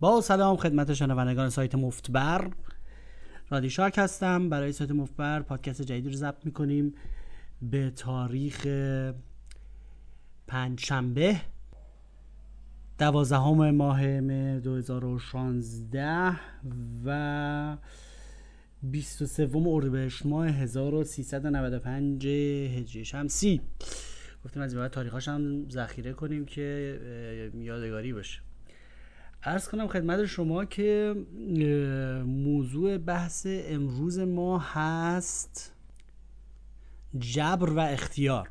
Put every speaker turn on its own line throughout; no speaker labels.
با سلام خدمت شنوندگان سایت مفتبر. رادی شاک هستم. برای سایت مفتبر پادکست جدیدی رو ضبط می‌کنیم به تاریخ پنج شنبه دوازدهم ماه مه 2016 و 23 اردیبهشت ماه 1395 هجری شمسی. گفتیم از بعد تاریخاش هم ذخیره کنیم که یادگاری باشه. ارز کنم خدمت شما که موضوع بحث امروز ما هست جبر و اختیار.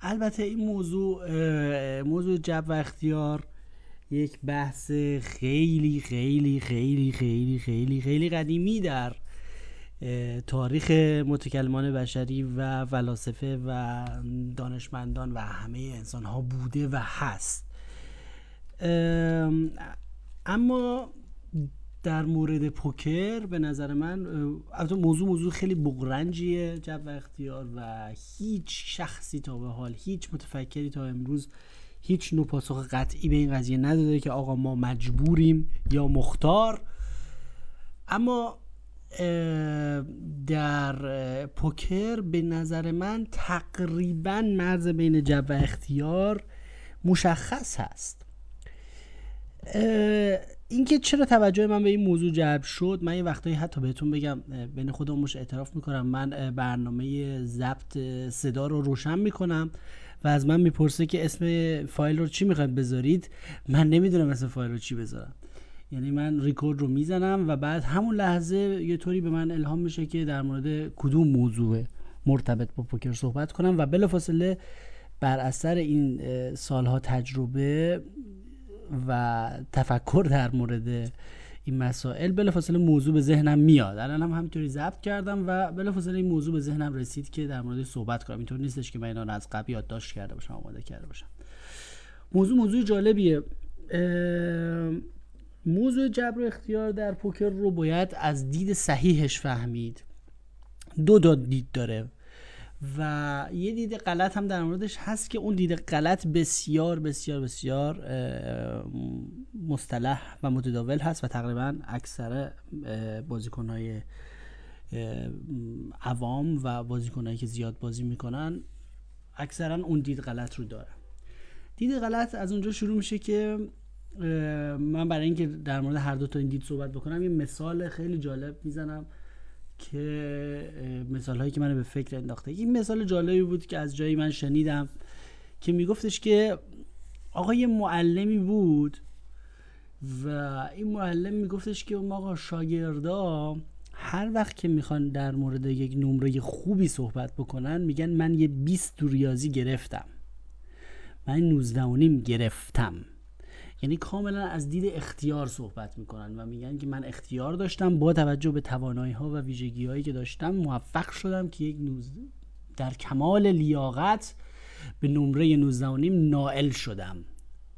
البته این موضوع موضوع جبر و اختیار یک بحث خیلی خیلی خیلی خیلی خیلی خیلی قدیمی در تاریخ متکلمان بشری و فلاسفه و دانشمندان و همه انسان ها بوده و هست. اما در مورد پوکر به نظر من البته موضوع موضوع خیلی بغرنجیه جب و اختیار و هیچ شخصی تا به حال هیچ متفکری تا امروز هیچ نوع پاسخ قطعی به این قضیه نداده که آقا ما مجبوریم یا مختار. اما در پوکر به نظر من تقریبا مرز بین جب و اختیار مشخص هست. اینکه چرا توجه من به این موضوع جلب شد من یه وقتایی حتی بهتون بگم بین خودم مش اعتراف می‌کنم. من برنامه ضبط صدا رو روشن می‌کنم و از من می‌پرسه که اسم فایل رو چی می‌خواید بذارید؟ من نمی‌دونم اسم فایل رو چی بذارم. یعنی من ریکورد رو می‌زنم و بعد همون لحظه یه طوری به من الهام میشه که در مورد کدوم موضوع مرتبط با پوکر صحبت کنم و بلافاصله بر اثر این سالها تجربه و تفکر در مورد این مسائل بلافاصله موضوع به ذهنم میاد. الان هم همینطوری ضبط کردم و بلافاصله این موضوع به ذهنم رسید که در مورد صحبت کنم. اینطور نیستش که من اینا از قبل یادداشت کرده باشم آماده کرده باشم. موضوع موضوع جالبیه. موضوع جبر و اختیار در پوکر رو باید از دید صحیحش فهمید. دو داد دید داره. و یه دید غلط هم در موردش هست که اون دید غلط بسیار بسیار بسیار مصطلح و متداول هست و تقریبا اکثر بازیکنهای عوام و بازیکنهایی که زیاد بازی می‌کنن اکثرا اون دید غلط رو داره دید غلط از اونجا شروع میشه که من برای اینکه در مورد هر دو تا این دید صحبت بکنم یه مثال خیلی جالب می‌زنم. که مثال هایی که منو به فکر انداخته. این مثال جالبی بود که از جایی من شنیدم که میگفتش که آقای معلمی بود و این معلم میگفتش که اون آقا شاگردا هر وقت که می‌خوان در مورد یک نمره خوبی صحبت بکنن میگن من یه 20 تو ریاضی گرفتم. من 19 و نیم گرفتم. یعنی کاملا از دید اختیار صحبت می‌کنن و میگن که من اختیار داشتم با توجه به توانایی ها و ویژگی هایی که داشتم موفق شدم که یک نوز در کمال لیاقت به نمره 19 نائل شدم.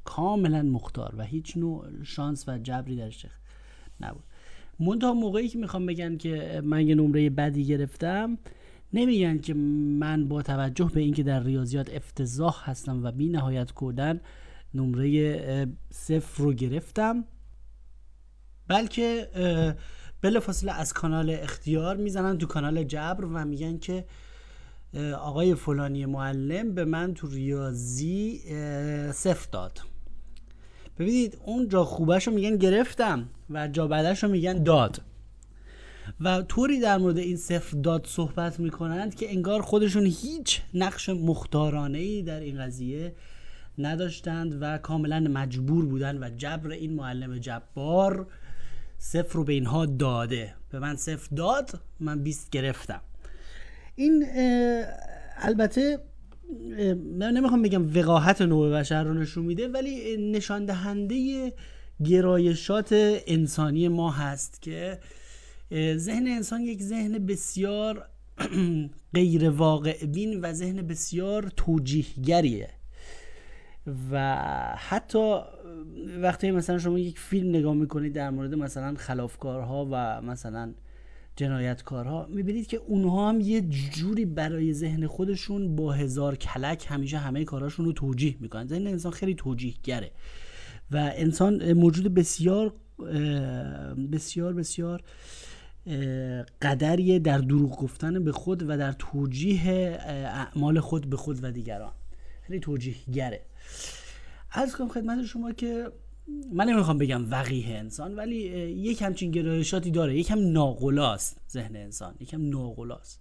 کاملا مختار و هیچ نوع شانس و جبری درش نبود. منتها موقعی که می‌خوام بگن که من یه نمره بدی گرفتم نمیگن که من با توجه به اینکه در ریاضیات افتضاح هستم و بی نهایت کردن نمره صفر رو گرفتم. بلکه بلافاصله از کانال اختیار می‌زنن تو کانال جبر و میگن که آقای فلانی معلم به من تو ریاضی صفر داد. ببینید اون جا خوبش رو میگن گرفتم و جا بعدش رو میگن داد. و طوری در مورد این صفر داد صحبت می‌کنند که انگار خودشون هیچ نقش مختارانه ای در این قضیه نداشتند و کاملا مجبور بودند و جبر این معلم جبار صفر رو به اینها داده. به من صفر داد من 20 گرفتم. این البته من نمی‌خوام بگم وقاحت نوع بشر رو نشون میده ولی نشان دهنده گرایشات انسانی ما هست که ذهن انسان یک ذهن بسیار غیر واقع بین و ذهن بسیار توجیهگریه. و حتی وقتی مثلا شما یک فیلم نگاه می‌کنید در مورد مثلا خلافکارها و مثلا جنایتکارها می‌بینید که اونها هم یه جوری برای ذهن خودشون با هزار کلک همیشه همه کاراشون رو توجیه می‌کنن. ذهن انسان خیلی توجیه گره و انسان موجود بسیار بسیار بسیار قدریه در دروغ گفتن به خود و در توجیه اعمال خود به خود و دیگران. خیلی توجیه گره از کنم خدمت شما که من نمی‌خوام بگم وقیه انسان ولی یک همچین گرایشاتی داره. یکم ناقلاست ذهن انسان. یکم ناقلاست.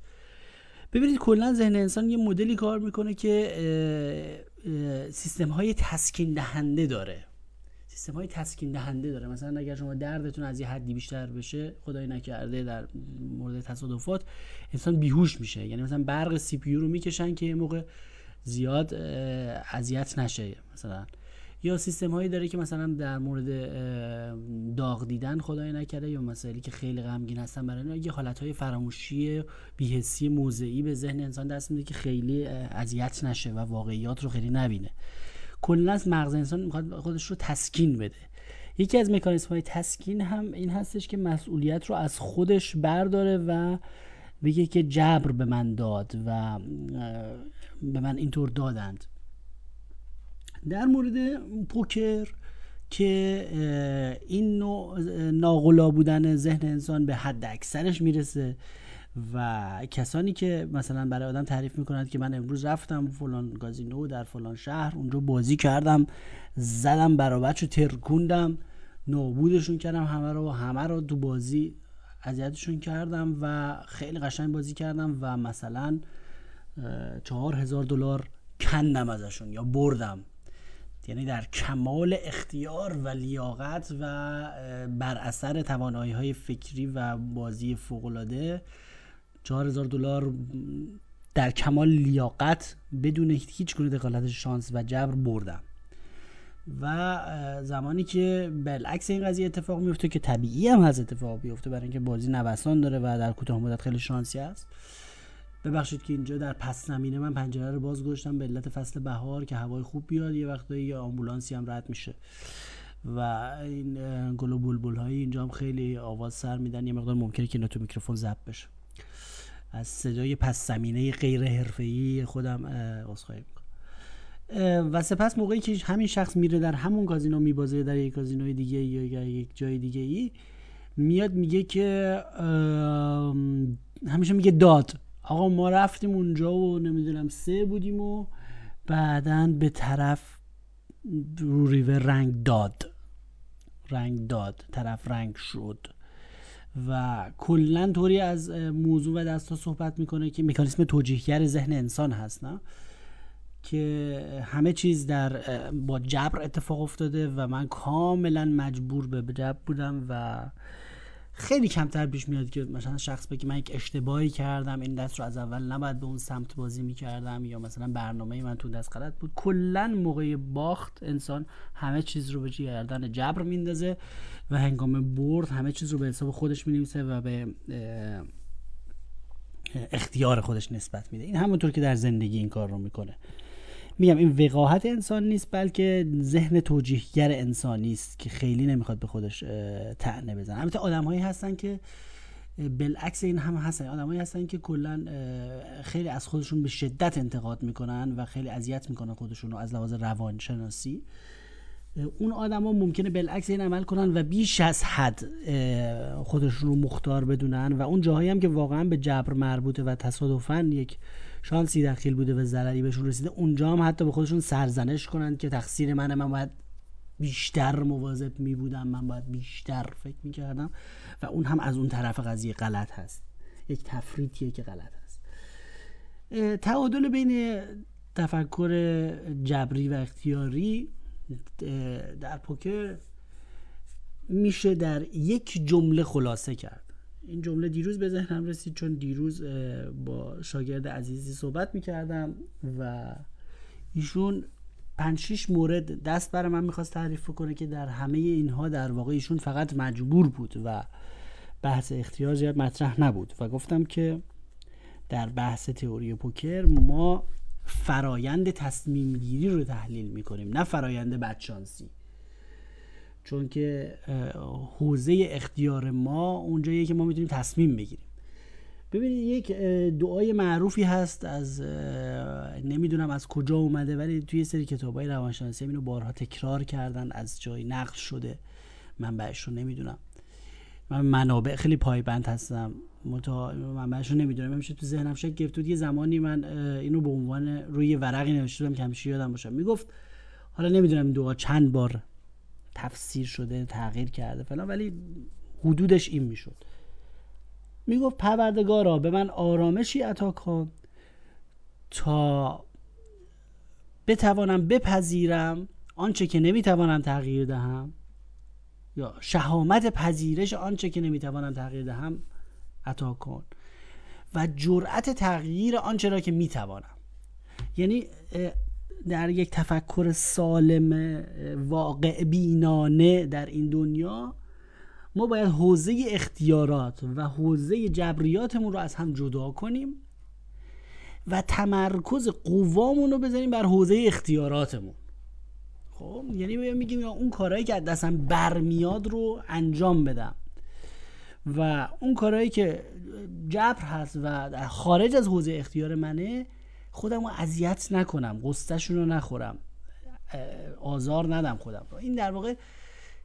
ببینید کلا ذهن انسان یه مدلی کار می‌کنه که سیستم های تسکین دهنده داره. سیستم های تسکین دهنده داره. مثلا اگر شما دردتون از یه حدی بیشتر بشه خدای نکرده در مورد تصادفات انسان بیهوش میشه. یعنی مثلا برق سی پی رو می‌کشن که یه موقع زیاد اذیت نشه مثلا. یا سیستم هایی داره که مثلا در مورد داغ دیدن خدای نکرده یا مسائلی که خیلی غمگین هستن برای یه حالت های فراموشی بیهسی موضعی به ذهن انسان دست میده که خیلی اذیت نشه و واقعیات رو خیلی نبینه. کلا از مغز انسان می‌خواد خودش رو تسکین بده. یکی از مکانیسم های تسکین هم این هستش که مسئولیت رو از خودش برداره و بگه که جبر به من داد و به من اینطور دادند. در مورد پوکر که این نوع ناغلا بودن ذهن انسان به حد اکثرش می‌رسه و کسانی که مثلا برای آدم تعریف می‌کنند که من امروز رفتم فلان گازینو در فلان شهر اونجا بازی کردم زدم برابر رو ترکوندم نابودشون کردم همه رو همه رو تو بازی اذیتشون کردم و خیلی قشنگ بازی کردم و مثلا چهار هزار دلار کندم ازشون یا بردم. یعنی در کمال اختیار و لیاقت و بر اثر توانایی های فکری و بازی فوقلاده چهار هزار دلار در کمال لیاقت بدون هیچ گونه دخالت شانس و جبر بردم. و زمانی که بالعکس این قضیه اتفاق میفته که طبیعی هم هست اتفاق بیفته برای اینکه بازی نوسان داره و در کوتاه مدت خیلی شانسی است ببخشید که اینجا در پس زمینه من پنجره رو باز گذاشتم به علت فصل بهار که هوای خوب بیاد یه وقتایی یه آمبولانسی هم رد میشه. و این گل و بلبل اینجا هم خیلی آواز سر میدن یه مقدار ممکنه که تو میکروفون ضبط بشه. از صدای پس زمینه غیر حرفه‌ای خودم عذرخواهی می‌کنم. و سپس موقعی که همین شخص میره در همون کازینو میبازه در یک کازینوی دیگه یا یک جای دیگه ای میاد میگه که همیشه میگه داد. آقا ما رفتیم اونجا و نمی‌دونم سه بودیم و بعدا به طرف رو ریور رنگ داد. رنگ داد طرف رنگ شد. و کلا طوری از موضوع و دستا صحبت می‌کنه که مکانیسم توجیهگر ذهن انسان هست نه؟ که همه چیز در با جبر اتفاق افتاده و من کاملا مجبور به جبر بودم و خیلی کمتر پیش میاد که مثلا شخص بگه من یک اشتباهی کردم این دست رو از اول نباید به اون سمت بازی می‌کردم یا مثلا برنامه من تو دست غلط بود. کلا موقع باخت انسان همه چیز رو به گردن جبر میندازه و هنگام برد همه چیز رو به حساب خودش می‌نویسه و به اختیار خودش نسبت میده. این همونطور که در زندگی این کار رو می‌کنه. میگم این وقاحت انسان نیست بلکه ذهن توجیهگر انسانی است که خیلی نمی‌خواد به خودش تعنه بزنه. البته آدمهایی هستن که بالعکس این هم هستن. آدمایی هستن که کلا خیلی از خودشون به شدت انتقاد می‌کنن و خیلی اذیت می‌کنن خودشون رو از لحاظ روانشناسی. اون آدما ممکنه بالعکس این عمل کنن و بیش از حد خودشون رو مختار بدونن. و اون جاهایی هم که واقعا به جبر مربوطه و تصادفا یک شانسی دخیل بوده و ضرری بهشون رسیده. اونجا هم حتی به خودشون سرزنش کنند که تقصیر منه من باید بیشتر مواظب می بودم من باید بیشتر فکر می کردم و اون هم از اون طرف قضیه غلط هست. یک تفریطیه که غلط هست. تعادل بین تفکر جبری و اختیاری در پوکر میشه در یک جمله خلاصه کرد. این جمله دیروز به ذهنم رسید چون دیروز با شاگرد عزیزی صحبت می‌کردم و ایشون پنج مورد دست برای من می‌خواست تعریف کنه که در همه اینها در واقع ایشون فقط مجبور بود و بحث اختیار زیاد مطرح نبود و گفتم که در بحث تئوری پوکر ما فرایند تصمیم گیری رو تحلیل می‌کنیم نه فرایند بدشانسی. چون که حوزه اختیار ما اونجاییه که ما می‌تونیم تصمیم بگیریم. ببینید یک دعای معروفی هست از نمی‌دونم از کجا اومده ولی توی سری کتاب های روانشناسی اینو بارها تکرار کردن از جای نقل شده. منبعش رو نمی‌دونم. من منابع خیلی پایبند هستم. متا منبعش رو نمی‌دونم. همیشه تو ذهنم شکل گرفت یه زمانی من اینو به عنوان روی ورقی نوشته بودم که همیشه یادم باشه. می‌گفت حالا نمی‌دونم این دعا چند بار تفسیر شده تغییر کرده فلان. ولی حدودش این می‌شد. می‌گفت پروردگارا به من آرامشی عطا کن تا بتوانم بپذیرم آنچه که نمی‌توانم تغییر دهم یا شهامت پذیرش آنچه که نمی‌توانم تغییر دهم عطا کن و جرأت تغییر آنچه را که می‌توانم. یعنی در یک تفکر سالم واقع بینانه در این دنیا ما باید حوزه اختیارات و حوزه جبریاتمون رو از هم جدا کنیم و تمرکز قوامون رو بزنیم بر حوزه اختیاراتمون. خب یعنی میگیم اون کارهایی که دستم برمیاد رو انجام بدم و اون کارهایی که جبر هست و خارج از حوزه اختیار منه خودم رو اذیت نکنم قصتشون رو نخورم. آزار ندم خودم رو. این در واقع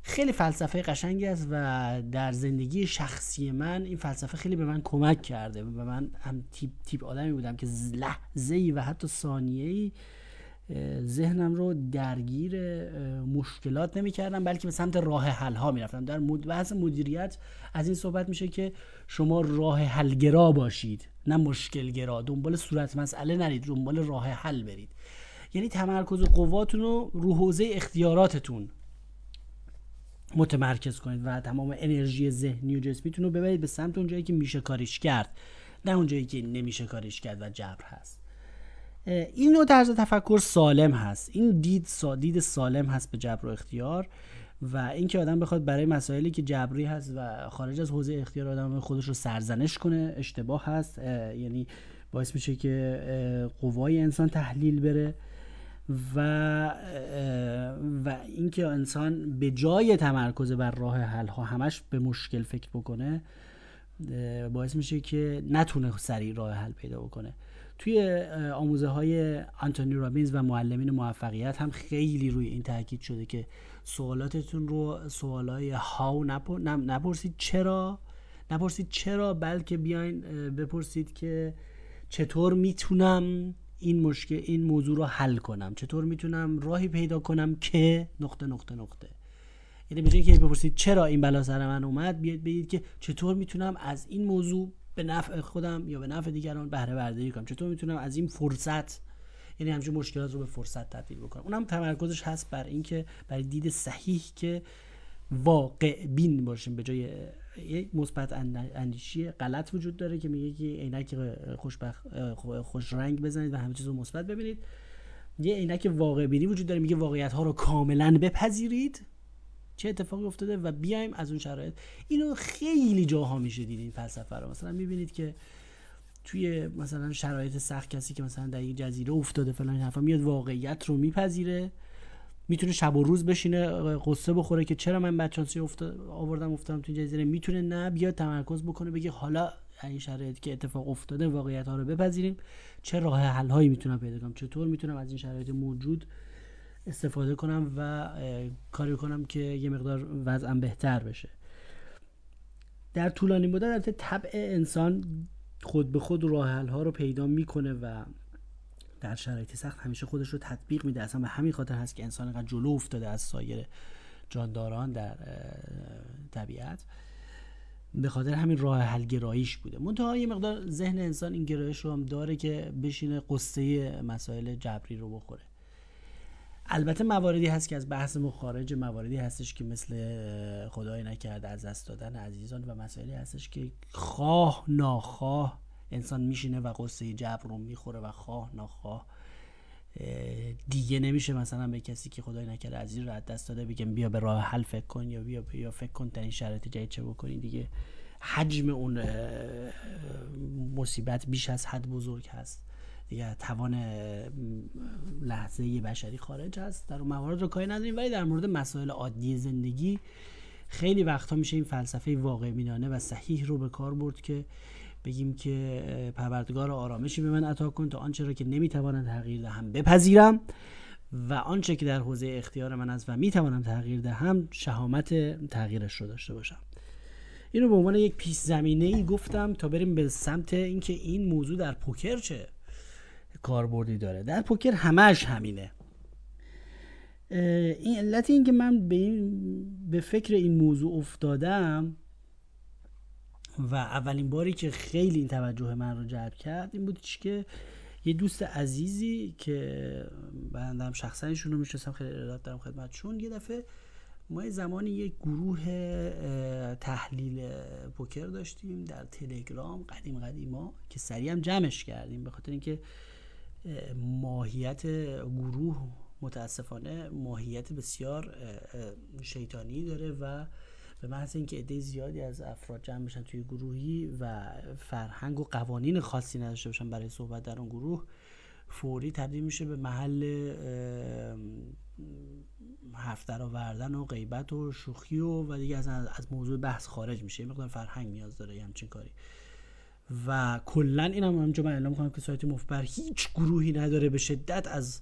خیلی فلسفه قشنگی است و در زندگی شخصی من این فلسفه خیلی به من کمک کرده. و من هم تیپ, تیپ آدمی بودم که لحظه و حتی ثانیه ذهنم رو درگیر مشکلات نمی کردم بلکه به سمت راه حل ها می رفتم در بحث مدیریت از این صحبت میشه که شما راه حلگرا باشید. نه مشکلگرا دنبال صورت مسئله نرید دنبال راه حل برید. یعنی تمرکز قواتون رو رو حوزه اختیاراتتون متمرکز کنید و تمام انرژی ذهنی و جسمیتون رو ببرید به سمت اونجایی که میشه کارش کرد نه اونجایی که نمیشه کارش کرد و جبر هست. این نوع طرز تفکر سالم هست. این دید سا دید سالم هست به جبر و اختیار. و اینکه آدم بخواد برای مسائلی که جبری هست و خارج از حوزه اختیار آدم خودش رو سرزنش کنه اشتباه هست. یعنی باعث میشه که قوای انسان تحلیل بره و و اینکه انسان به جای تمرکز بر راه حل ها همش به مشکل فکر بکنه باعث میشه که نتونه سریع راه حل پیدا بکنه. توی آموزه های آنتونی رابینز و معلمین موفقیت هم خیلی روی این تاکید شده که سوالاتتون رو سوالای هاو نپرسید چرا؟ نپرسید چرا بلکه بیاین بپرسید که چطور می‌تونم این مشکل این موضوع رو حل کنم؟ چطور می‌تونم راهی پیدا کنم که نقطه نقطه نقطه. یعنی به که بپرسید چرا این بلا سر من اومد بیاید بگید که چطور می‌تونم از این موضوع به نفع خودم یا به نفع دیگران بهره برداری کنم؟ چطور می‌تونم از این فرصت یعنی همچین مشکلات رو به فرصت تبدیل بکنم. اونم تمرکزش هست بر اینکه برای دید صحیح که واقع بین باشیم. به جای یک مثبت اندیشی غلط وجود داره که میگه که عینک خوشبخت خوش رنگ بزنید و همه چیز رو مثبت ببینید. یه عینک واقع بینی وجود داره. میگه واقعیت ها رو کاملا بپذیرید. چه اتفاقی افتاده و بیایم از اون شرایط. اینو خیلی جاها میشه دید این فلسفه رو. مثلا می‌بینید که توی مثلا شرایط سخت کسی که مثلا در یک جزیره افتاده فلان حرفا میاد واقعیت رو میپذیره. می‌تونه شب و روز بشینه قصه بخوره که چرا من بچانسی افتاد آوردم افتادم تو جزیره. می‌تونه نه بیاد تمرکز بکنه بگه حالا این شرایطی که اتفاق افتاده واقعیت ها رو بپذیریم. چه راه حل هایی می‌تونم پیدا کنم؟ چطور می‌تونم از این شرایط موجود استفاده کنم و کاری کنم که یه مقدار وضعم بهتر بشه؟ در طولانی مدت البته طبع انسان خود به خود راه ها رو پیدا می‌کنه و در شرایط سخت همیشه خودش رو تطبیق میده. اصلا به همین خاطر هست که انسان اینقدر جلو افتاده از سایر جانداران در طبیعت. به خاطر همین راه حل گراییش بوده. منتها یه مقدار ذهن انسان این گرایش رو هم داره که بشینه قصه مسائل جبری رو بخوره. البته مواردی هست که از بحث مخارج مواردی هستش که مثل خدای نکرده از دست دادن عزیزان و مسائلی هستش که خواه ناخواه انسان میشینه و قصه جبر رو می‌خوره و خواه ناخواه دیگه نمیشه مثلا به کسی که خدای نکرده عزیز رو از دست داده بگم بیا به راه حل فکر کن یا بیا بیا فکر کن در این شرایط جدید چه بکنی دیگه. حجم اون مصیبت بیش از حد بزرگ هست. دیگه توان لحظه بشری خارج هست. در اون موارد رو کاری نداریم. ولی در مورد مسائل عادی زندگی خیلی وقتها میشه این فلسفه واقع بینانه و صحیح رو به کار برد که بگیم که پروردگار آرامشی به من عطا کن تا آنچه را که نمی‌توانم تغییر دهم بپذیرم و آنچه که در حوزه اختیار من است و می‌توانم تغییر دهم شهامت تغییرش رو داشته باشم. اینو به عنوان یک پیش زمینه ای گفتم تا بریم به سمت اینکه این موضوع در پوکر چه؟ کاربردی داره. در پوکر همش همینه. این علت این که من به, این به فکر این موضوع افتادم و اولین باری که خیلی این توجه من رو جلب کرد این بود که یه دوست عزیزی که بندم شخصا ایشون رو می‌شناسم خیلی ارادت دارم خدمتشون یه دفعه ما یه زمانی یک گروه تحلیل پوکر داشتیم در تلگرام قدیم قدیما که سریع هم جمعش کردیم به خاطر اینکه ماهیت گروه متاسفانه ماهیت بسیار شیطانی داره و به محض اینکه عده زیادی از افراد جمع بشن توی گروهی و فرهنگ و قوانین خاصی نداشته باشن برای صحبت در اون گروه فوری تبدیل میشه به محل حرف در آوردن و غیبت و شوخی و و دیگه از از موضوع بحث خارج میشه. یه مقدار فرهنگ نیاز داره همچین کاری. و کلا اینم هم من اعلام کنم که سایت مفبر هیچ گروهی نداره به شدت از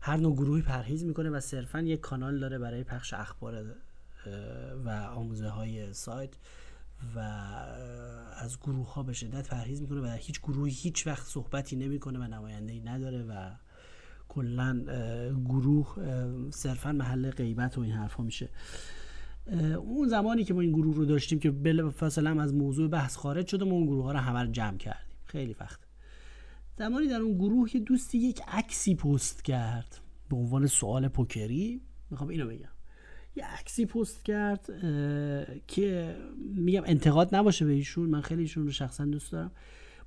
هر نوع گروهی پرهیز می‌کنه و صرفا یک کانال داره برای پخش اخبار و آموزه های سایت و از گروه ها به شدت پرهیز می‌کنه و هیچ گروهی هیچ وقت صحبتی نمی‌کنه و نماینده ای نداره و کلا گروه صرفا محل غیبت و این حرفا میشه. اون زمانی که ما این گروه رو داشتیم که بل هم از موضوع بحث خارج شده ما اون گروه ها رو همه جمع کردیم. خیلی وقت. زمانی در اون گروه یه دوستی یک عکسی پست کرد. به عنوان سوال پوکری می‌خوام اینو بگم. یه عکسی پست کرد که میگم انتقاد نباشه به ایشون. من خیلی ایشون رو شخصا دوست دارم.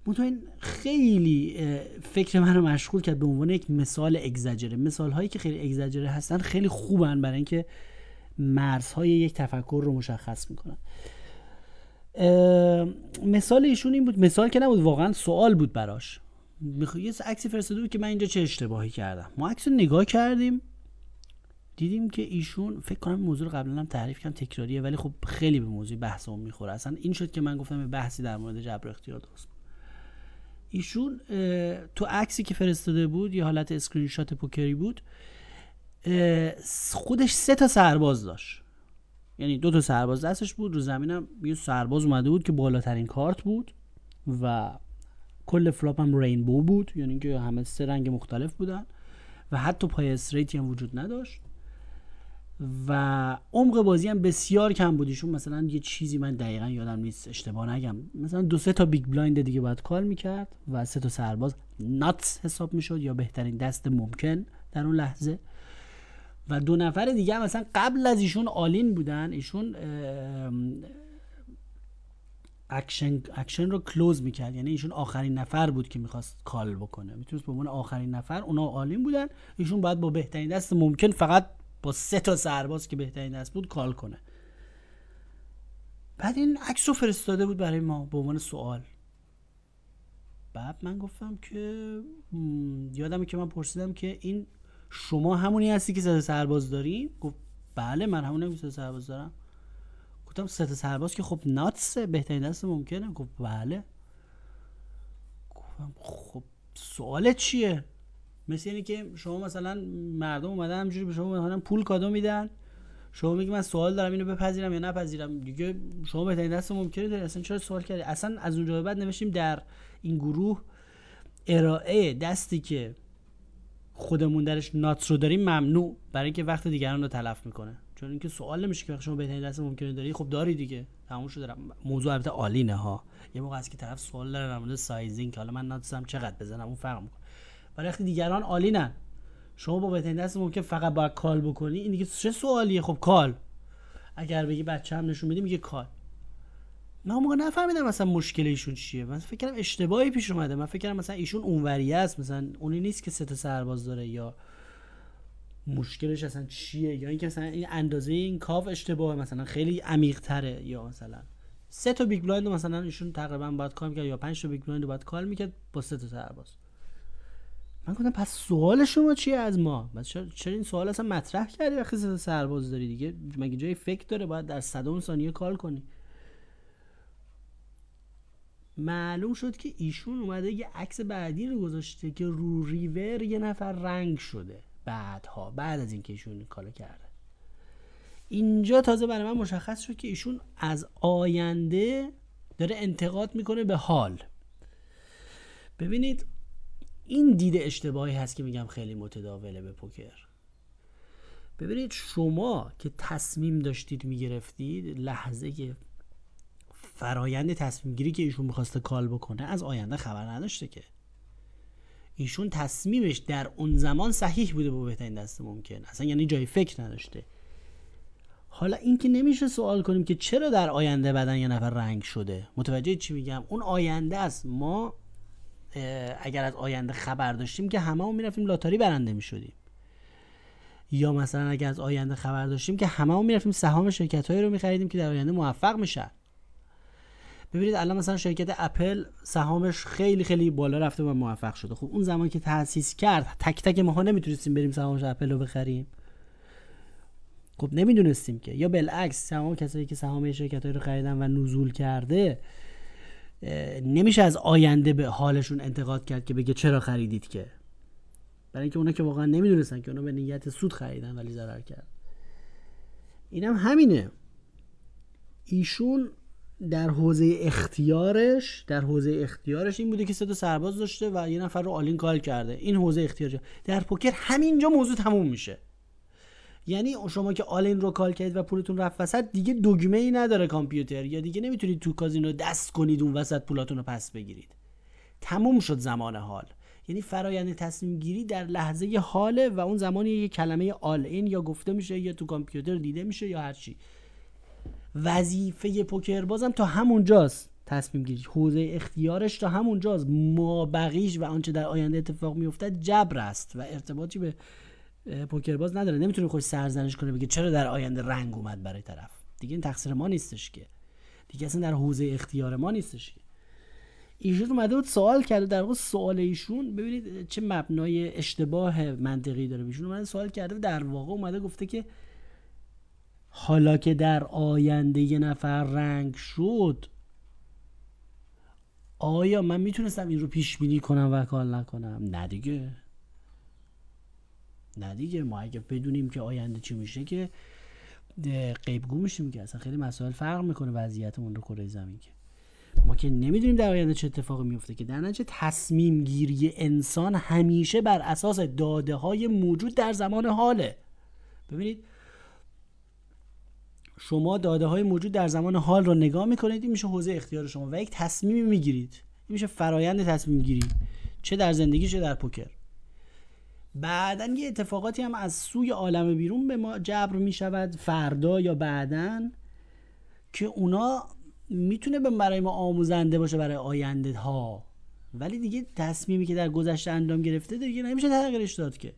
منتها این خیلی فکر من رو مشغول کرد به عنوان یک مثال اگزاجره. مثال هایی که خیلی اگزاجره هستن خیلی خوبن برای اینکه مرزهای یک تفکر رو مشخص می‌کنن. مثال ایشون این بود مثال که نبود واقعا سوال بود براش. یه عکسی فرستاده بود که من اینجا چه اشتباهی کردم. ما عکس نگاه کردیم دیدیم که ایشون فکر کنم موضوع قبلا هم تعریف کردم تکراریه ولی خب خیلی به موضوع بحث اون می‌خوره. اصلا این شد که من گفتم یه بحثی در مورد جبر اختیار درست ایشون تو عکسی که فرستاده بود یه حالت اسکرین شات پوکری بود. خودش سه تا سرباز داشت. یعنی دو تا سرباز دستش بود. رو زمینم یه سرباز اومده بود که بالاترین کارت بود و کل flop هم rainbow بود. یعنی که همه سه رنگ مختلف بودن و حتی پای straight ی هم وجود نداشت. و عمق بازی هم بسیار کم بود ایشون مثلا یه چیزی من دقیقا یادم نیست اشتباه نگم. مثلا دو سه تا big blind دیگه باید call می‌کرد و سه تا سرباز nuts حساب می‌شد یا بهترین دست ممکن در اون لحظه. و دو نفر دیگه هم مثلا قبل از ایشون all in بودن ایشون action action رو close می‌کرد. یعنی ایشون آخرین نفر بود که می‌خواست call بکنه. می‌تونست به عنوان آخرین نفر اونا all in بودن. ایشون باید با بهترین دست ممکن فقط با سه تا سرباز که بهترین دست بود کال کنه. بعد این عکس رو فرستاده بود برای ما به عنوان سوال. بعد من گفتم که یادمه که من پرسیدم که این شما همونی هستی که سه سرباز داری؟ گفت بله من همونی که سه سرباز دارم. گفتم سه سرباز که خب ناتس بهترین دست ممکنه. گفت بله. گفتم خب سوالت چیه؟ مثل اینه که شما مثلا مردم اومدن همجوری به شما مثلا پول کادو میدن. شما میگی من سوال دارم اینو بپذیرم یا نپذیرم؟ دیگه شما بهترین دست ممکنه داری. اصلا چرا سوال کردی؟ اصلا از اونجا بعد نوشتیم در این گروه ارائه دستی که خودمون درش ناتس رو داریم ممنوع. برای اینکه وقت دیگران رو تلف می‌کنه. چون اینکه سوال نمیشه که شما بهترین دست ممکنه داری. خب داری دیگه. تموم شده. موضوع البته all in ها. یه موقع است که طرف سوال داره در مورد sizing که حالا من nuts م چقدر بزنم اون فرق می‌کنه. ولی وقتی دیگران all in نه. شما با بهترین دست ممکن فقط باید call بکنی. این دیگه چه سوالیه؟ خب call اگر به یه بچه هم نشون میده میگه call من اون موقع نفهمیدم مثلا مشکل ایشون چیه. من فکر کردم اشتباهی پیش اومده. من فکر کردم مثلا ایشون اونوریه است. مثلا اونی نیست که سه تا سرباز داره یا مشکلش اصلا چیه یا اینکه مثلا این اندازه این کاف اشتباهه. مثلا خیلی عمیق تره یا مثلا سه تا big blind مثلا ایشون تقریبا باید call می‌کرد یا پنج تا big blind باید call می‌کرد با سه تا سرباز. من گفتم پس سوال شما چیه از ما؟ پس چرا این سوال اصلا مطرح کردی وقتی سه سرباز داری دیگه؟ مگه جای فکر داره باید در صدم ثانیه call کنی؟ معلوم شد که ایشون اومده یه عکس بعدی رو گذاشته که رو ریور یه نفر رنگ شده بعدها بعد از اینکه ایشون call کرده. اینجا تازه برای من مشخص شد که ایشون از آینده داره انتقاد می‌کنه به حال. ببینید این دید اشتباهی هست که میگم خیلی متداوله به پوکر. ببینید شما که تصمیم داشتید می‌گرفتید لحظه فرایند تصمیم گیری که ایشون می‌خواسته کال بکنه از آینده خبر نداشته که. ایشون تصمیمش در اون زمان صحیح بوده با بهترین دست ممکن. اصلا یعنی جای فکر نداشته. حالا این که نمیشه سوال کنیم که چرا در آینده بدن یه نفر رنگ شده. متوجه چی میگم؟ اون آینده است. ما اگر از آینده خبر داشتیم که همه می‌رفتیم لاتاری برنده می‌شدیم. یا مثلا اگر از آینده خبر داشتیم که همه می‌رفتیم سهام شرکت هایی رو میخریدیم که در آینده موفق میشن. ببینید الان مثلا شرکت اپل سهامش خیلی خیلی بالا رفته و موفق شده. خب اون زمان که تاسیس کرد تک تک ماها نمی‌تونستیم بریم سهامش اپل رو بخریم. خب نمی‌دونستیم که. یا بالعکس تمام کسایی که سهام شرکت رو خریدن و نزول کرده نمیشه از آینده به حالشون انتقاد کرد که بگه چرا خریدید که. برای اینکه اونا که واقعا نمی‌دونستن که اونا به نیت سود خریدن ولی ضرر کرد. اینم هم همینه. ایشون در حوزه اختیارش در حوزه اختیارش این بوده که سه تا سرباز داشته و یه نفر رو آلین کال کرده. این حوزه اختیارش. در پوکر همینجا موضوع تموم میشه. یعنی شما که all in رو call کردید و پولتون رفت وسط دیگه دکمه ای نداره کامپیوتر. یا دیگه نمی‌تونید تو کازینو دست کنید اون وسط پولاتون رو پس بگیرید. تموم شد زمان حال. یعنی فرایند تصمیم گیری در لحظه حاله و اون زمانی یه کلمه all in یا گفته میشه یا تو کامپیوتر دیده میشه یا هر چی. وظیفه پوکر بازم تا همونجاست تصمیم گیری. حوزه اختیارش تا همونجاست ما بقیش و آنچه در آینده اتفاق میافتد جبر است و ارتباطی به پوکر باز نداره. نمی‌تونه خوش سرزنش کنه بگه چرا در آینده رنگ اومد برای طرف. دیگه این تقصیر ما نیستش که. دیگه اصلا در حوزه اختیار ما نیستش که. ایشون اومده بود سوال کرده در واقع سوال ایشون ببینید چه مبنای اشتباه منطقی داره. ایشون اومده سوال کرده در واقع اومده گفته که حالا که در آینده یه نفر رنگ شد آیا من می‌تونستم این رو پیش بینی کنم و کار نکنم؟ نه دیگه. نه دیگه. ما اگه بدونیم که آینده چی میشه که غیبگو میشیم که. اصلا خیلی مسائل فرق می‌کنه وضعیتمون رو کره زمین که. ما که نمی‌دونیم در آینده چه اتفاقی میفته که. در نتیجه تصمیم گیری انسان همیشه بر اساس داده های موجود در زمان حاله. ببینید شما داده های موجود در زمان حال رو نگاه می‌کنید این میشه حوزه اختیار شما و یک تصمیمی می‌گیرید. این میشه فرایند تصمیم گیری چه در زندگی چه در پوکر. بعدا یه اتفاقاتی هم از سوی عالم بیرون به ما جبر می‌شود فردا یا بعدا که اونا می‌تونه به برای ما آموزنده باشه برای آینده ها ولی دیگه تصمیمی که در گذشته انجام گرفته دیگه نمیشه تغییرش داد که.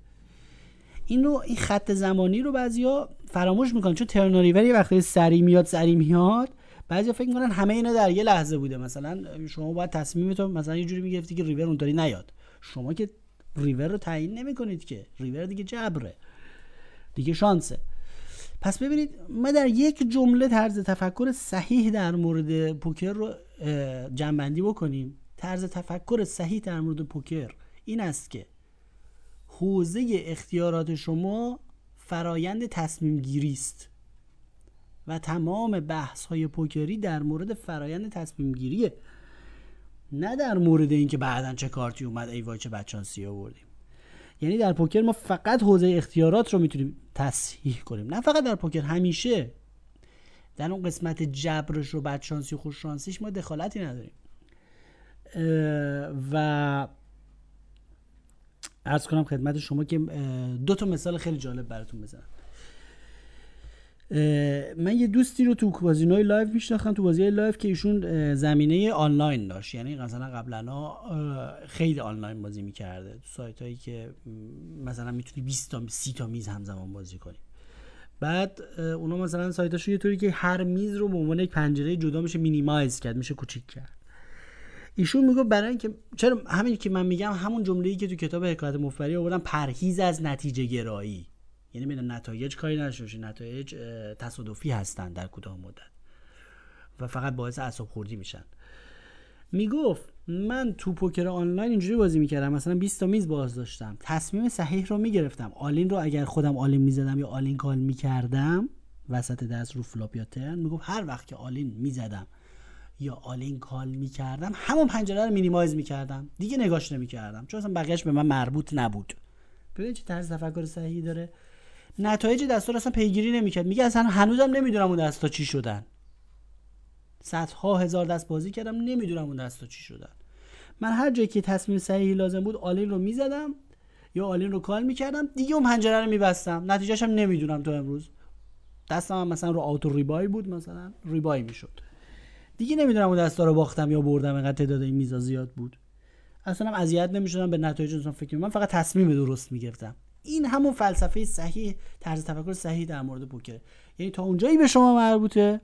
این رو این خط زمانی رو بعضیا فراموش می‌کنن چون ترناریور یه وقتی سری میاد سری میاد بعضیا فکر می‌کنن همه اینا در یه لحظه بوده. مثلا شما باید تصمیمتون مثلا یه جوری می‌گرفتی که ریور اونطوری نیاد. شما که ریور رو تعیین نمی‌کنید که. ریور دیگه جبره. دیگه شانسه. پس ببینید ما در یک جمله طرز تفکر صحیح در مورد پوکر رو جنبندی بکنیم. طرز تفکر صحیح در مورد پوکر این است که حوزه اختیارات شما فرایند تصمیم گیری است و تمام بحث های پوکری در مورد فرایند تصمیم گیریه نه در مورد اینکه بعدا چه کارتی اومد ای وای چه بدشانسی آوردیم یعنی در پوکر ما فقط حوزه اختیارات رو می‌تونیم تصحیح کنیم. نه فقط در پوکر همیشه. در اون قسمت جبرش و بدشانسی و خوششانسیش ما دخالتی نداریم. و عرض کنم خدمت شما که دو تا مثال خیلی جالب براتون بزنم. من یه دوستی رو تو کازینوی live میشناختم تو بازی live که ایشون زمینه آنلاین داشت. یعنی مثلا قبلا خیلی آنلاین بازی می‌کرده. تو سایت هایی که مثلا می‌تونی 20 تا 30 تا میز همزمان بازی کنی. بعد اونا مثلا سایتاشو یه طوری که هر میز رو به عنوان یک پنجره جدا میشه مینیمایز کرد میشه کوچیک کرد. ایشون میگه برای اینکه چرا همین که من میگم همون جمله‌ای که تو کتاب حکایت مفبری آوردم پرهیز از نتیجه گرایی. یعنی می‌دونم نتایج کاری نشه نتایج تصادفی هستن در کوتاه مدت. و فقط باعث اعصاب خوردی میشن. می‌گفت من تو پوکر آنلاین اینجوری بازی می‌کردم. مثلا 20 تا میز باز داشتم. تصمیم صحیح رو می‌گرفتم. all in رو اگر خودم all in می‌زدم یا all in call می‌کردم وسط دست رو flop یا turn می‌گفت هر وقت که all in می‌زدم یا all in call می‌کردم همون پنجره رو minimize می‌کردم. دیگه نگاش نمی‌کردم. چون اصلا بقیهش به من مربوط نبود. ببین چه طرز تفکر صحیحی داره. نتایج دستا رو اصلا پیگیری نمی‌کرد. میگه اصلا هنوزم نمی‌دونم اون دستا چی شدن. صدها هزار دست بازی کردم نمی‌دونم اون دستا چی شدن. من هر جایی که تصمیم صحیحی لازم بود all in رو می‌زدم یا all in رو call می‌کردم. دیگه اون پنجره رو میبستم. نتیجهش هم نمی‌دونم تا امروز. دستم هم مثلا رو auto rebuy بود مثلا rebuy می‌شد. دیگه نمی‌دونم اون دستا رو باختم یا بردم اینقدر تعداد این میزا زیاد بود. اصلا هم اذیت نمی‌شدم به نتایج فکر من فقط تصمیم درست می‌گرفتم. این همون فلسفه صحیح طرز تفکر صحیح در مورد پوکر. یعنی تا اونجایی به شما مربوطه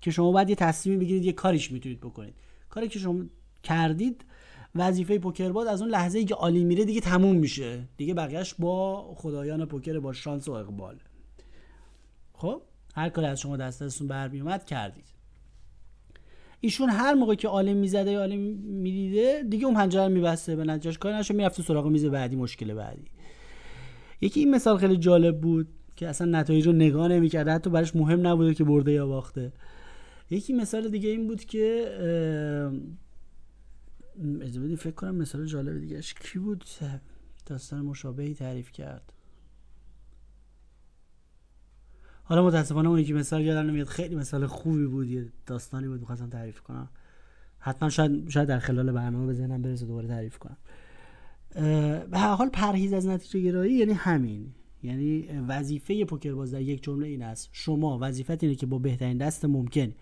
که شما باید یه تصمیم بگیرید یه کاریش می‌تونید بکنید. کاری که شما کردید وظیفه پوکر باد از اون لحظه ای که عالی میره دیگه تموم میشه. دیگه بقیهش با خدایان پوکر با شانس و اقبال. خب؟ هر کاری از شما دست دستتون برمیومد کردید. ایشون هر موقع که عالم می‌زده یا عالم می‌دیده دیگه اون پنجره رو میبسته به نتیجهش کار نشه می‌رفته سراغ میز بعدی مشکل بعدی. یکی این مثال خیلی جالب بود که اصلا نتایج رو نگاه نمی‌کرده حتی براش مهم نبوده که برده یا باخته. یکی مثال دیگه این بود که اجازه فکر کنم مثال جالب دیگه کی بود؟ داستان مشابهی تعریف کرد. حالا متاسفانه اون یکی مثال یادم نمیاد. خیلی مثال خوبی بود یه داستانی بود می‌خواستم تعریف کنم. حتما شاید شاید در خلال برنامه به ذهنم برسه دوباره تعریف کنم. به هر حال پرهیز از نتیجه گرایی یعنی همین. یعنی وظیفه پوکر باز در یک جمله این است. شما وظیفت اینه که با بهترین دست ممکن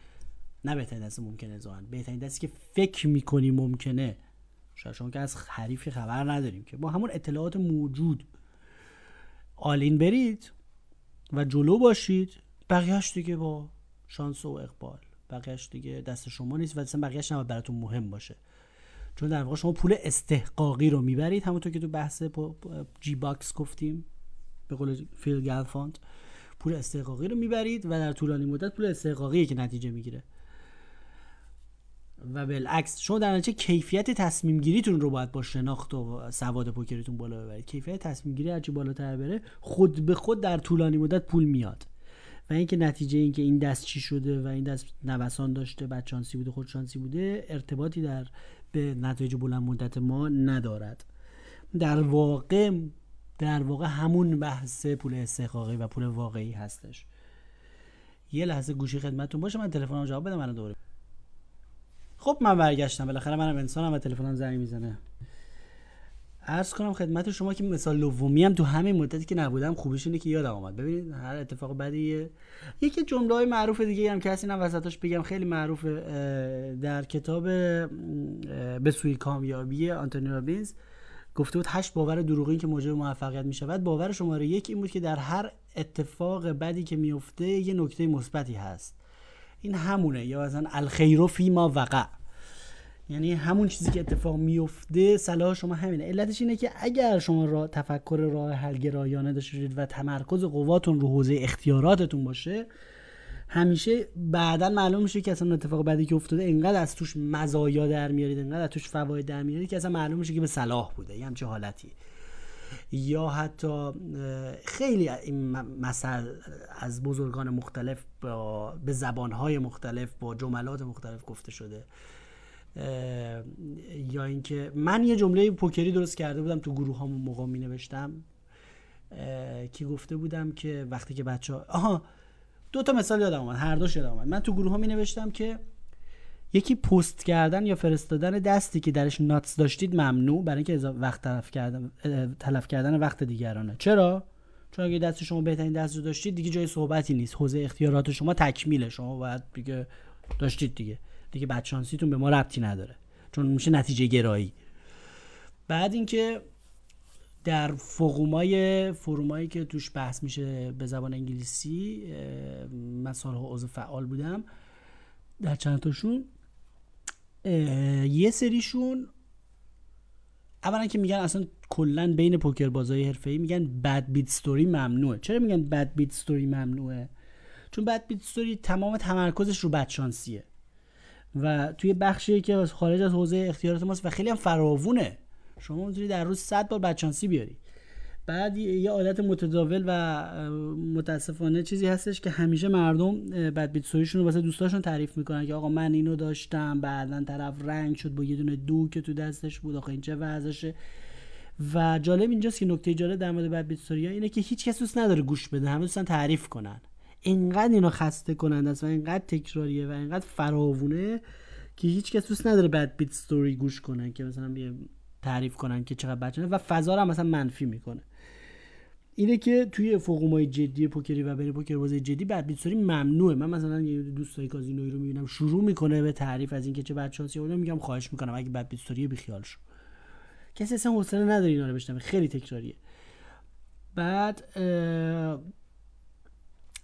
نه بهترین دست ممکنه زان بهترین دستی که فکر می‌کنی ممکنه. شاید شما که از حریفی خبر نداریم که با همون اطلاعات موجود. آلین برید. و جلو باشید. بقیهش دیگه با شانس و اقبال. بقیهش دیگه دست شما نیست و اصلا بقیهش نباید براتون مهم باشه. چون در واقع شما پول استحقاقی رو می‌برید. همونطور که تو بحث G-Bucks گفتیم به قول فیل گلفاند پول استحقاقی رو می‌برید و در طولانی مدت پول استحقاقی که نتیجه می‌گیره. و بالعکس شما در نتیجه کیفیت تصمیم گیریتون رو باید با شناخت و سواد پوکریتون بالا ببرید. کیفیت تصمیم گیری هرچی بالاتر بره خود به خود در طولانی مدت پول میاد. و اینکه نتیجه اینکه این دست چی شده و این دست نوسان داشته بدشانسی بوده خوش‌شانسی بوده ارتباطی در به نتایج بلند مدت ما ندارد. در واقع در واقع همون بحث پول استحقاقی و پول واقعی هستش. یه لحظه گوشی خدمتتون باشه من تلفنم جواب بدم من دوباره. خب من برگشتم بالاخره منم انسانم و تلفنم زنگ می‌زنه. عرض کنم خدمت شما که مثال دومی هم تو همین مدتی که نبودم خوبیش اینه که یادم آمد ببینید هر اتفاق بدی یکی جمله های معروف دیگه هم که هست اینم وسطاش بگم خیلی معروفه در کتاب به سوی کامیابی آنتونی رابینز گفته بود هشت باور دروغین که موجب موفقیت می شود باور شماره یک این بود که در هر اتفاق بدی که میفته یه نکته مثبتی هست. این همونه. یا مثلا الخیر فی ما وقع. یعنی همون چیزی که اتفاق میفته صلاح شما همینه. علتش اینه که اگر شما را تفکر راه حل گرایانه داشته و تمرکز قواتون رو حوزه اختیاراتتون باشه همیشه بعدا معلوم میشه که اصلا اتفاق بعدی که افتاده انقدر از توش مزایا در میارید انقدر از توش فواید در میارید که اصلا معلوم میشه که به صلاح بوده. یه همچه حالتی یا حتی خیلی این مثل از بزرگان مختلف با به زبانهای مختلف با جملات مختلف گفته شده. یا اینکه من یه جمله پوکری درست کرده بودم تو گروه همون موقع می نوشتم که گفته بودم که وقتی که بچه ها آها دو تا مثال یادم آمد هر دوش یادم آمد من تو گروه ها می نوشتم که یکی پست کردن یا فرستادن دستی که درش ناتس داشتید ممنوع برای اینکه وقت تلف کردن تلف کردن وقت دیگرانه. چرا؟ چون اگه دست شما بهترین دست رو داشتید دیگه جای صحبتی نیست. حوزه اختیارات شما تکمیله. شما باید دیگه داشتید دیگه. دیگه بدشانسیتون به ما ربطی نداره. چون میشه نتیجه گرایی. بعد اینکه در فقومای فرومایی که توش بحث میشه به زبان انگلیسی من سالها عضو فعال بودم در چند تاشون. یه سریشون اولا که میگن اصلا کلا بین پوکر بازای حرفه‌ای میگن بد بیت ستوری ممنوعه. چرا میگن بد بیت ستوری ممنوعه؟ چون بد بیت ستوری تمام تمرکزش رو بدشانسیه و توی بخشی که خارج از حوزه اختیارات ماست و خیلی هم فراوونه. شما می‌تونی در روز 100 بار بچانسی بیاری. بعد یه عادت متداول و متاسفانه چیزی هستش که همیشه مردم بعد بیت رو واسه دوستاشون تعریف می‌کنن که آقا من اینو داشتم بعدا طرف رنگ شد با یه دونه دو که تو دستش بود آقا این چه وضعشه. و جالب اینجاست که نکته جالب در مورد بد بیت اینه که هیچ کس دوست نداره گوش بده همه دوستن تعریف کنن. اینقدر اینو خسته کنند است و اینقدر تکراریه و اینقدر فراوونه که هیچ کس دوست نداره بد بیت ستوری گوش کنن که مثلا تعریف کنن که چقدر بچه و فضا رو مثلا منفی می‌کنه. اینه که توی فوقومای جدی پوکری و بین پوکر بازی جدی بعد بیتسوری ممنوعه. من مثلا یه دوستای کازینوی رو می‌بینم شروع می‌کنه به تعریف از اینکه چه بچه‌هاسی اونم میگم خواهش می‌کنم. اگه بعد بیتسوری بیخیال شو. کسی اصلا حوصله نداره اینا رو بشنوه. خیلی تکراریه. بعد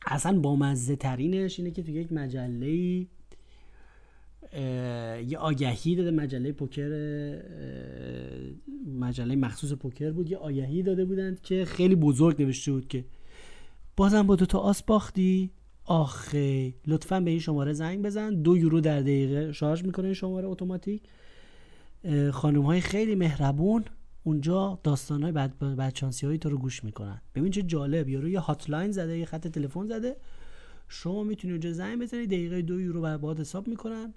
اصلا با مزه ترینش اینه که توی یک مجله یه آگهی داده مجله پوکر مجله مخصوص پوکر بود. یه آگهی داده بودند که خیلی بزرگ نوشته بود که بازم با دو تا آس باختی؟ آخه لطفا به این شماره زنگ بزن. دو یورو در دقیقه شارژ می‌کنه این شماره اتوماتیک. خانم های خیلی مهربون اونجا داستان های بد بچانسی هایی تو رو گوش می‌کنن. ببین چه جالب یارو یه هاتلاین زده یه خط تلفن زده. شما می‌تونی اونجا زنگ بزنی دقیقه دو یورو بعد حساب می‌کنن.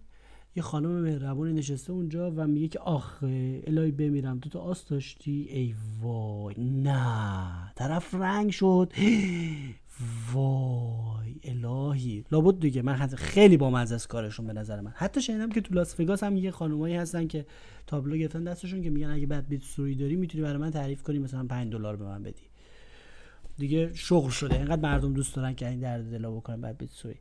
یه خانم مهربونی نشسته اونجا و میگه که آخ الهی بمیرم. تو تو آس داشتی؟ ای وای. نه. طرف رنگ شد. وای الهی. لابد دیگه من خیلی با مزه از کارشون به نظر من. حتی شنیدم که تو لاس وگاس هم یه خانمایی هستن که تابلو گرفتن دستشون که میگن اگه بعد بیت سوری داری می‌تونی برای من تعریف کنی مثلا 5 دلار به من بدی. دیگه شغل شده. اینقدر مردم دوست دارن که این درد دلا بکنن بعد بیت سوری.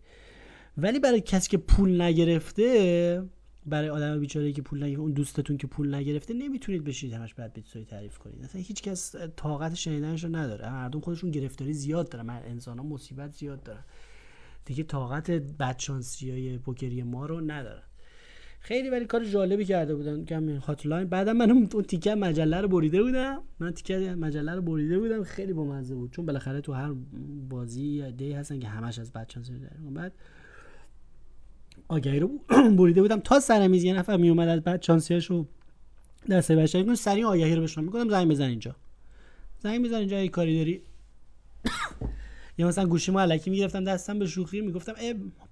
ولی برای کسی که پول نگرفته برای آدم بیچاره که پول نگرفته اون دوستتون که پول نگرفته نمی‌تونید بشید همش بعد بیتسوی تعریف کنید. اصلا هیچ کس طاقت شنیدنش رو نداره. مردم خودشون گرفتاری زیاد دارن. انسان ها مصیبت زیاد دارن. دیگه طاقت بدشانسی های پوکری ما رو ندارن خیلی ولی کار جالبی کرده بودن. که همین هاتلاین بعدا من اون تیکه مجله رو بریده بودم. من تیکه مجله رو بریده بودم. خیلی بامزه بود. چون بالاخره تو هر بازی دی هستن که همش از بچانسی بعد آگهی رو بریده بودم. تا سر میز یه نفر می اومد از بعد چانسیاش رو دسته بشه میگم سریع آگهی رو بشم میگم زنگ بزن اینجا. زنگ بزن اینجا ای کاری داری؟ یا مثلا گوشی ما علکی می‌گرفتم دستم به شوخی می‌گفتم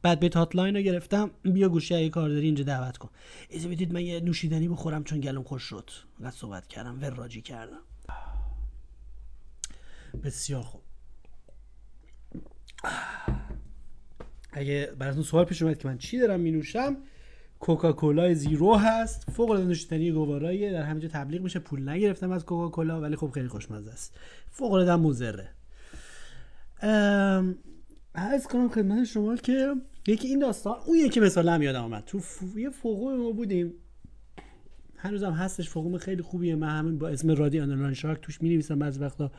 بعد به هاتلاین رو گرفتم. بیا گوشی ای کار داری اینجا دعوت کن. ایزه بدید من یه نوشیدنی بخورم چون گلوم خوش شد. قد صحبت کردم وراجی کردم. بسیار خوب. اگه براتون سوال پیش اومد که من چی دارم می نوشم کوکاکولا زیرو هست. فوق العاده نوشیدنی گواراییه. در همینجا تبلیغ میشه. پول نگرفتم از کوکاکولا ولی خب خیلی خوشمزه است. فوق العاده مضره. عرض کنم خدمت شما که یکی این داستان اون یکی مثال هم یادم آمد تو یه فوروم ما بودیم. هنوزم هستش. فوروم خیلی خوبیه. من همین با اسم رادی online shark توش می نویسم بعضی وقتا.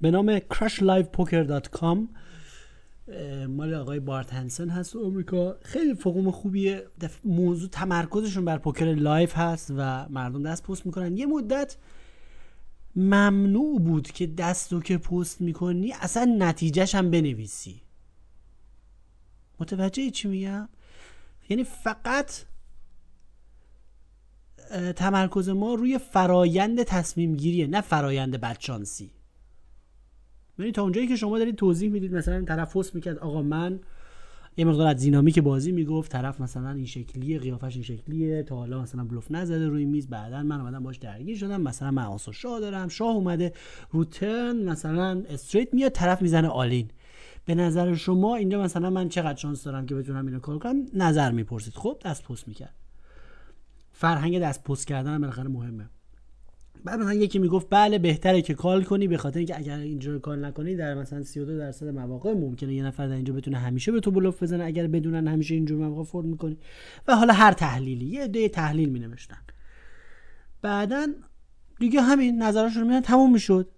به نام crashlivepoker.com مال آقای بارت هنسن هست و آمریکا. خیلی فوروم خوبیه. موضوع تمرکزشون بر پوکر live هست و مردم دست پست می‌کنن. یه مدت ممنوع بود که دستو که پست می‌کنی اصلا نتیجهش هم بنویسی. متوجه چی میگم؟ یعنی فقط تمرکز ما روی فرایند تصمیم گیریه نه فرایند بدشانسی. یعنی تا اونجایی که شما دارید توضیح می‌دید مثلا طرف پست می‌کرد آقا من یه مقدار از دینامیک بازی می‌گفت طرف مثلا این شکلیه قیافش این شکلیه تا حالا مثلا بلوف نزده روی میز بعدا من اومدم باش درگیر شدم مثلا من آسو شاه دارم شاه اومده رو turn مثلا straight میاد طرف می‌زنه all in. به نظر شما اینجا مثلا من چقدر شانس دارم که بتونم اینو کار کنم؟ نظر می‌پرسید. خب دست پست می‌کرد. فرهنگ دست پست کردن بالاخره مهمه. بعد مثلا یکی می‌گفت بله بهتره که call کنی به خاطر اینکه اگر اینجا call نکنی در مثلا 32 درصد مواقع ممکنه یه نفر در اینجا بتونه همیشه به تو بلوف بزنه اگر بدونن همیشه اینجور مواقع fold می‌کنی. و حالا هر تحلیلی یه عده تحلیل می نوشتن بعدا دیگه همین نظرشون رو میان تموم می‌شد.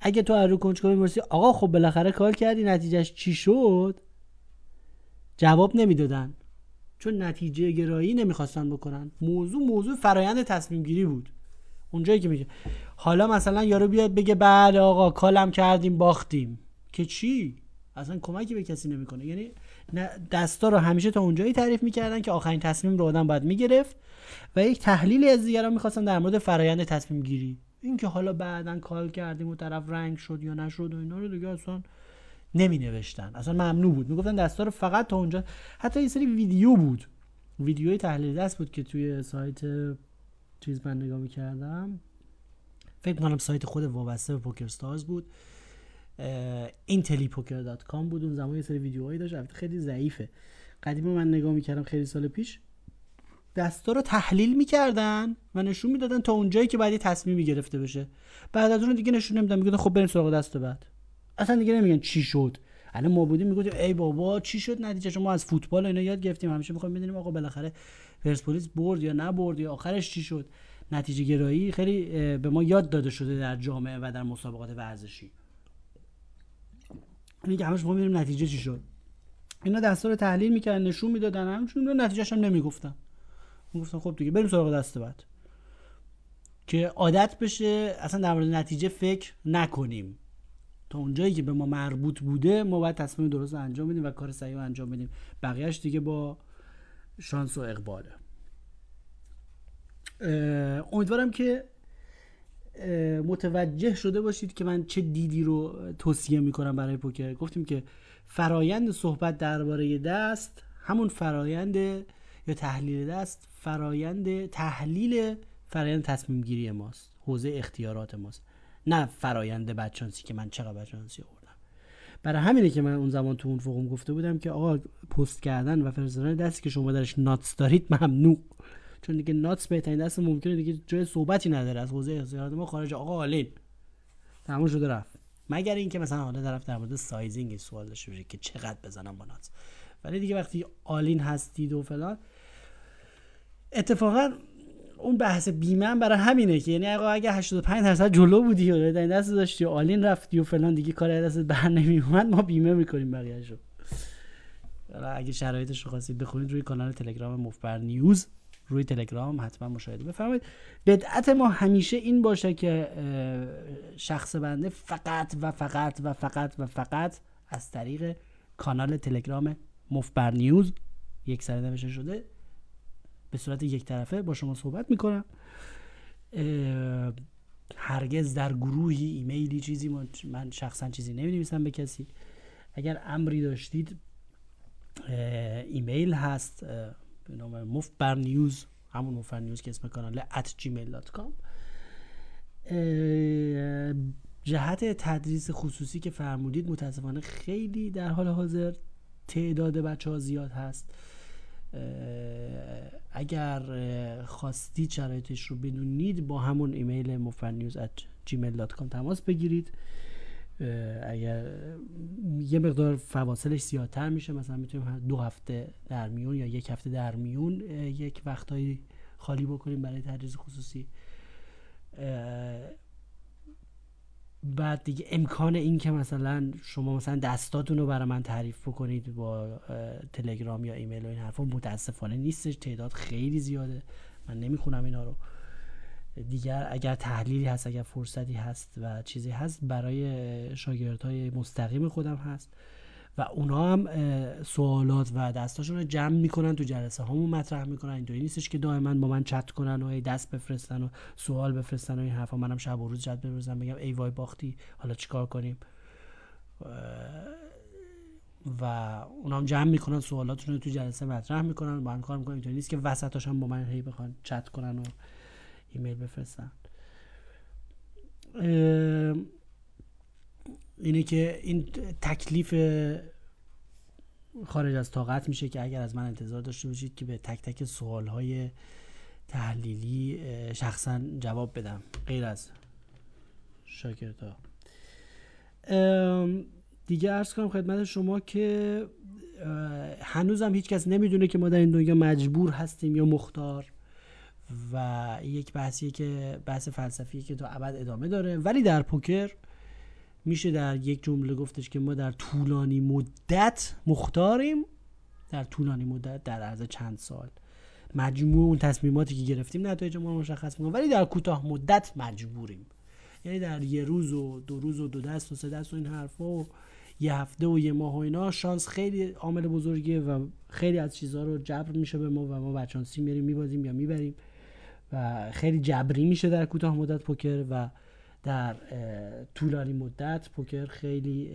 اگه تو رو کنجکاوی می‌رسی آقا خب بالاخره کال کردی نتیجهش چی شد؟ جواب نمی‌دادن. چون نتیجه گرایی نمی‌خواستن بکنن. موضوع موضوع فرایند تصمیم گیری بود. اونجایی که میگه. حالا مثلا یارو بیاد بگه بله آقا کالم کردیم باختیم. که چی؟ اصلا کمکی به کسی نمی‌کنه. یعنی دستا رو همیشه تا اونجایی تعریف می‌کردن که آخرین تصمیم رو آدم باید می‌گرفت و یک تحلیلی از دیگران می‌خواستن در مورد فرایند تصمیم گیری. اینکه حالا بعدا کال کردیم و طرف رنگ شد یا نشد و اینا رو دیگه اصلا نمی نوشتن اصلا ممنوع بود. می‌گفتن دستا رو فقط تا اونجا. حتی یه سری ویدیو بود. ویدیوی تحلیل دست بود که توی سایت چیز من نگاه می‌کردم. فکر کنم سایت خود وابسته به پوکر ستارز بود. کام بود. اون زمان یه سری ویدیوهایی داشت. خیلی ضعیفه. قدیمی من نگاه می‌کردم خیلی سال پیش. دستا رو تحلیل می‌کردن و نشون می‌دادن تا اونجایی که بعدی تصمیمی گرفته بشه. بعد از اون دیگه نشون نمیدن میگن خب بریم سراغ دست بعد. اصلا دیگه نمیگن چی شد. الان ما بودیم می‌گفتیم ای بابا چی شد؟ نتیجه ما از فوتبال اینا یاد گرفتیم. همیشه می‌خوایم بدونیم آقا بالاخره پرسپولیس برد یا نبرد یا آخرش چی شد؟ نتیجه گرایی خیلی به ما یاد داده شده در جامعه و در مسابقات ورزشی. اینکه همش ما نتیجه چی شد. اینا دستا رو تحلیل می‌کردن نشون می‌دادن همچون نتیجهش هم نمی‌گفتن. گفتن خب دیگه بریم سراغ دست بعد. که عادت بشه اصلا در مورد نتیجه فکر نکنیم. تا اونجایی که به ما مربوط بوده ما باید تصمیم درست انجام بدیم و کار صحیح انجام بدیم. بقیهش دیگه با شانس و اقباله. امیدوارم که متوجه شده باشید که من چه دیدی رو توصیه می‌کنم برای پوکر. گفتیم که فرایند صحبت درباره دست همون فرایند یا تحلیل دست فرایند تحلیل فرایند تصمیم گیری ماست حوزه اختیارات ماست. نه فرایند بچانسی که من چقدر آوردم. برای همینه که من اون زمان تو اون فوقم گفته بودم که آقا پست کردن و فرستادن دستی که شما درش ناتس دارید ممنوع. چون دیگه nuts بهترین دست ممکنه دیگه جای صحبتی نداره. از حوزه اختیارات ما خارج. آقا all in. تموم شده رفت. مگر اینکه مثلا حالا طرف در مورد sizing سوال داشته باشه که چقدر بزنم با nuts. ولی دیگه وقتی all in هستید و فلان اتفاقا اون بحث بیمه برای همینه که یعنی اگه 85 درصد جلو بودی و دست داشتی و all in رفتی و فلان دیگه کار دست بر نمیومد ما بیمه می‌کنیم بقیه‌شو اگه شرایطش رو خواستید بخونید روی کانال تلگرام مفبر نیوز روی تلگرام حتما مشاهده بفرمایید. بدعت ما همیشه این باشه که شخص بنده فقط و فقط و فقط و فقط از طریق کانال تلگرام مفبر نیوز یک سره نوشته شده. به صورت یک طرفه با شما صحبت می‌کنم. هرگز در گروهی ایمیلی چیزی من شخصا چیزی نمی به کسی. اگر امری داشتید ایمیل هست به نام مفبر نیوز همون مفبر نیوز که اسم کانال at gmail.com جهت تدریس خصوصی که فرمودید متاسفانه خیلی در حال حاضر تعداد بچه ها زیاد هست. اگر خواستید شرایطش رو بدونید با همون ایمیل مفرنیوز at gmail.com تماس بگیرید. اگر یه مقدار فواصلش زیادتر میشه مثلا می‌تونیم دو هفته در میون یا یک هفته در میون یک وقتایی خالی بکنیم برای تدریس خصوصی. بعد دیگه امکان این که مثلا شما مثلا دستاتون رو برای من تعریف بکنید با تلگرام یا ایمیل و این حرفا متاسفانه نیستش تعداد خیلی زیاده. من نمی‌خونم اینا رو. دیگر اگر تحلیلی هست اگر فرصتی هست و چیزی هست برای شاگردهای مستقیم خودم هست. و اونا هم سوالات و دستاشون رو جمع می‌کنن تو جلسه هامون مطرح می‌کنن. اینطوری نیستش که دائما با من چت کنن و دست بفرستن و سوال بفرستن و این حرفا. منم شب و روز چت بفرستم بگم ای وای باختی حالا چیکار کنیم؟ و اونا هم جمع می‌کنن سوالاتشون رو تو جلسه مطرح می‌کنن. با هم کار می‌کنن. اینطوری نیست که وسطاش هم با من هی بخوان چت کنن و ایمیل بفرستن. اینه که این تکلیف خارج از طاقت میشه که اگر از من انتظار داشته باشید که به تک تک سوال های تحلیلی شخصا جواب بدم. غیر از شاکرتا دیگه ارز کنم خدمت شما که هنوزم هیچ کس نمی‌دونه که ما در این دنیا مجبور هستیم یا مختار و یک بحثیه که بحث فلسفیه که تا ابد ادامه داره. ولی در پوکر میشه در یک جمله گفتش که ما در طولانی مدت مختاریم در طولانی مدت در عرض چند سال. مجموع اون تصمیماتی که گرفتیم نتایج ما مشخص می‌کنه. ولی در کوتاه مدت مجبوریم. یعنی در یه روز و دو روز و دو دست و سه دست و این حرفا و یه هفته و یه ماه و اینا شانس خیلی عامل بزرگیه و خیلی از چیزها رو جبر میشه به ما و ما بچانسی میریم میبازیم یا می‌بریم و خیلی جبری میشه در کوتاه مدت پوکر و در طولانی مدت پوکر خیلی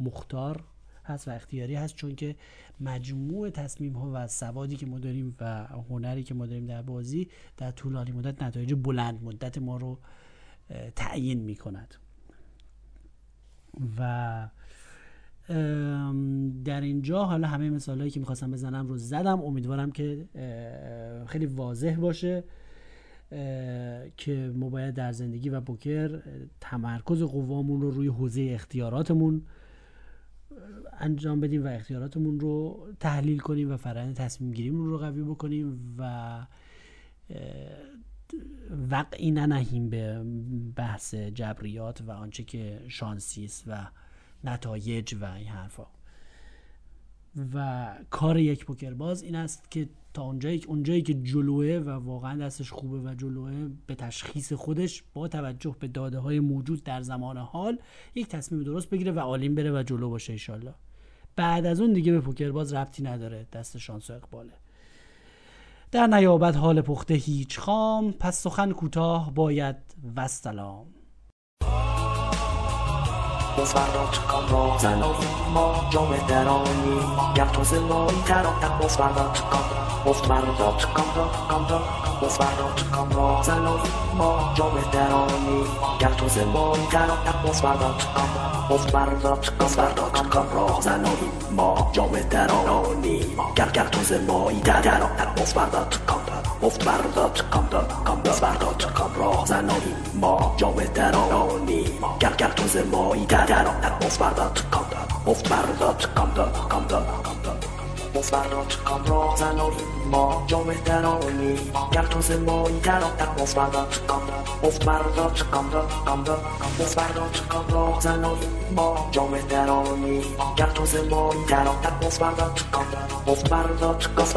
مختار هست و اختیاری هست چون که مجموع تصمیم ها و سوادی که ما داریم و هنری که ما داریم در بازی در طولانی مدت نتایج بلند مدت ما رو تعیین می کند و در اینجا حالا همه مثال که می‌خواستم بزنم رو زدم. امیدوارم که خیلی واضح باشه. که ما باید در زندگی و بوکر تمرکز قوامون رو روی حوزه اختیاراتمون انجام بدیم و اختیاراتمون رو تحلیل کنیم و فرآیند تصمیم گیریمون رو قوی بکنیم و وقعی ننهیم به بحث جبریات و آنچه که شانسی است و نتایج و این حرفا. و کار یک پوکر باز این است که تا اونجایی اونجایی که جلوه و واقعا دستش خوبه و جلوه به تشخیص خودش با توجه به داده های موجود در زمان حال یک تصمیم درست بگیره و عالیم بره و جلو باشه ایشالله بعد از اون دیگه به پوکر باز ربطی نداره دست شانس و اقباله. در نیابت حال پخته هیچ خام پس سخن کوتاه باید وستلام
باز فردا تو کام را زنایی ما جامعه درانی. گر تو زمایی ترانم باز فردا تو کام. گفت فردا تو کام را کام را باز فردا تو کام را زنایی ما جامعه درانی. گر تو زمایی ترانم باز فردا تو کام. گفت فردا تو کام کام را ما درانی. گر گر تو فردا تو کام. افت برداد کام داد کام داد برداد کام راه زنانی ما جام درانی گر گر تو زمایی در دران افت برداد کام داد افت برداد کام داد کام داد کام داد افت برداد کام راه زنانی ما جام درانی گر تو زمایی در افت برداد کام داد افت برداد کام داد کام داد افت برداد کام راه زنانی ما جام درانی گر تو زمایی در افت برداد کام داد افت برداد کام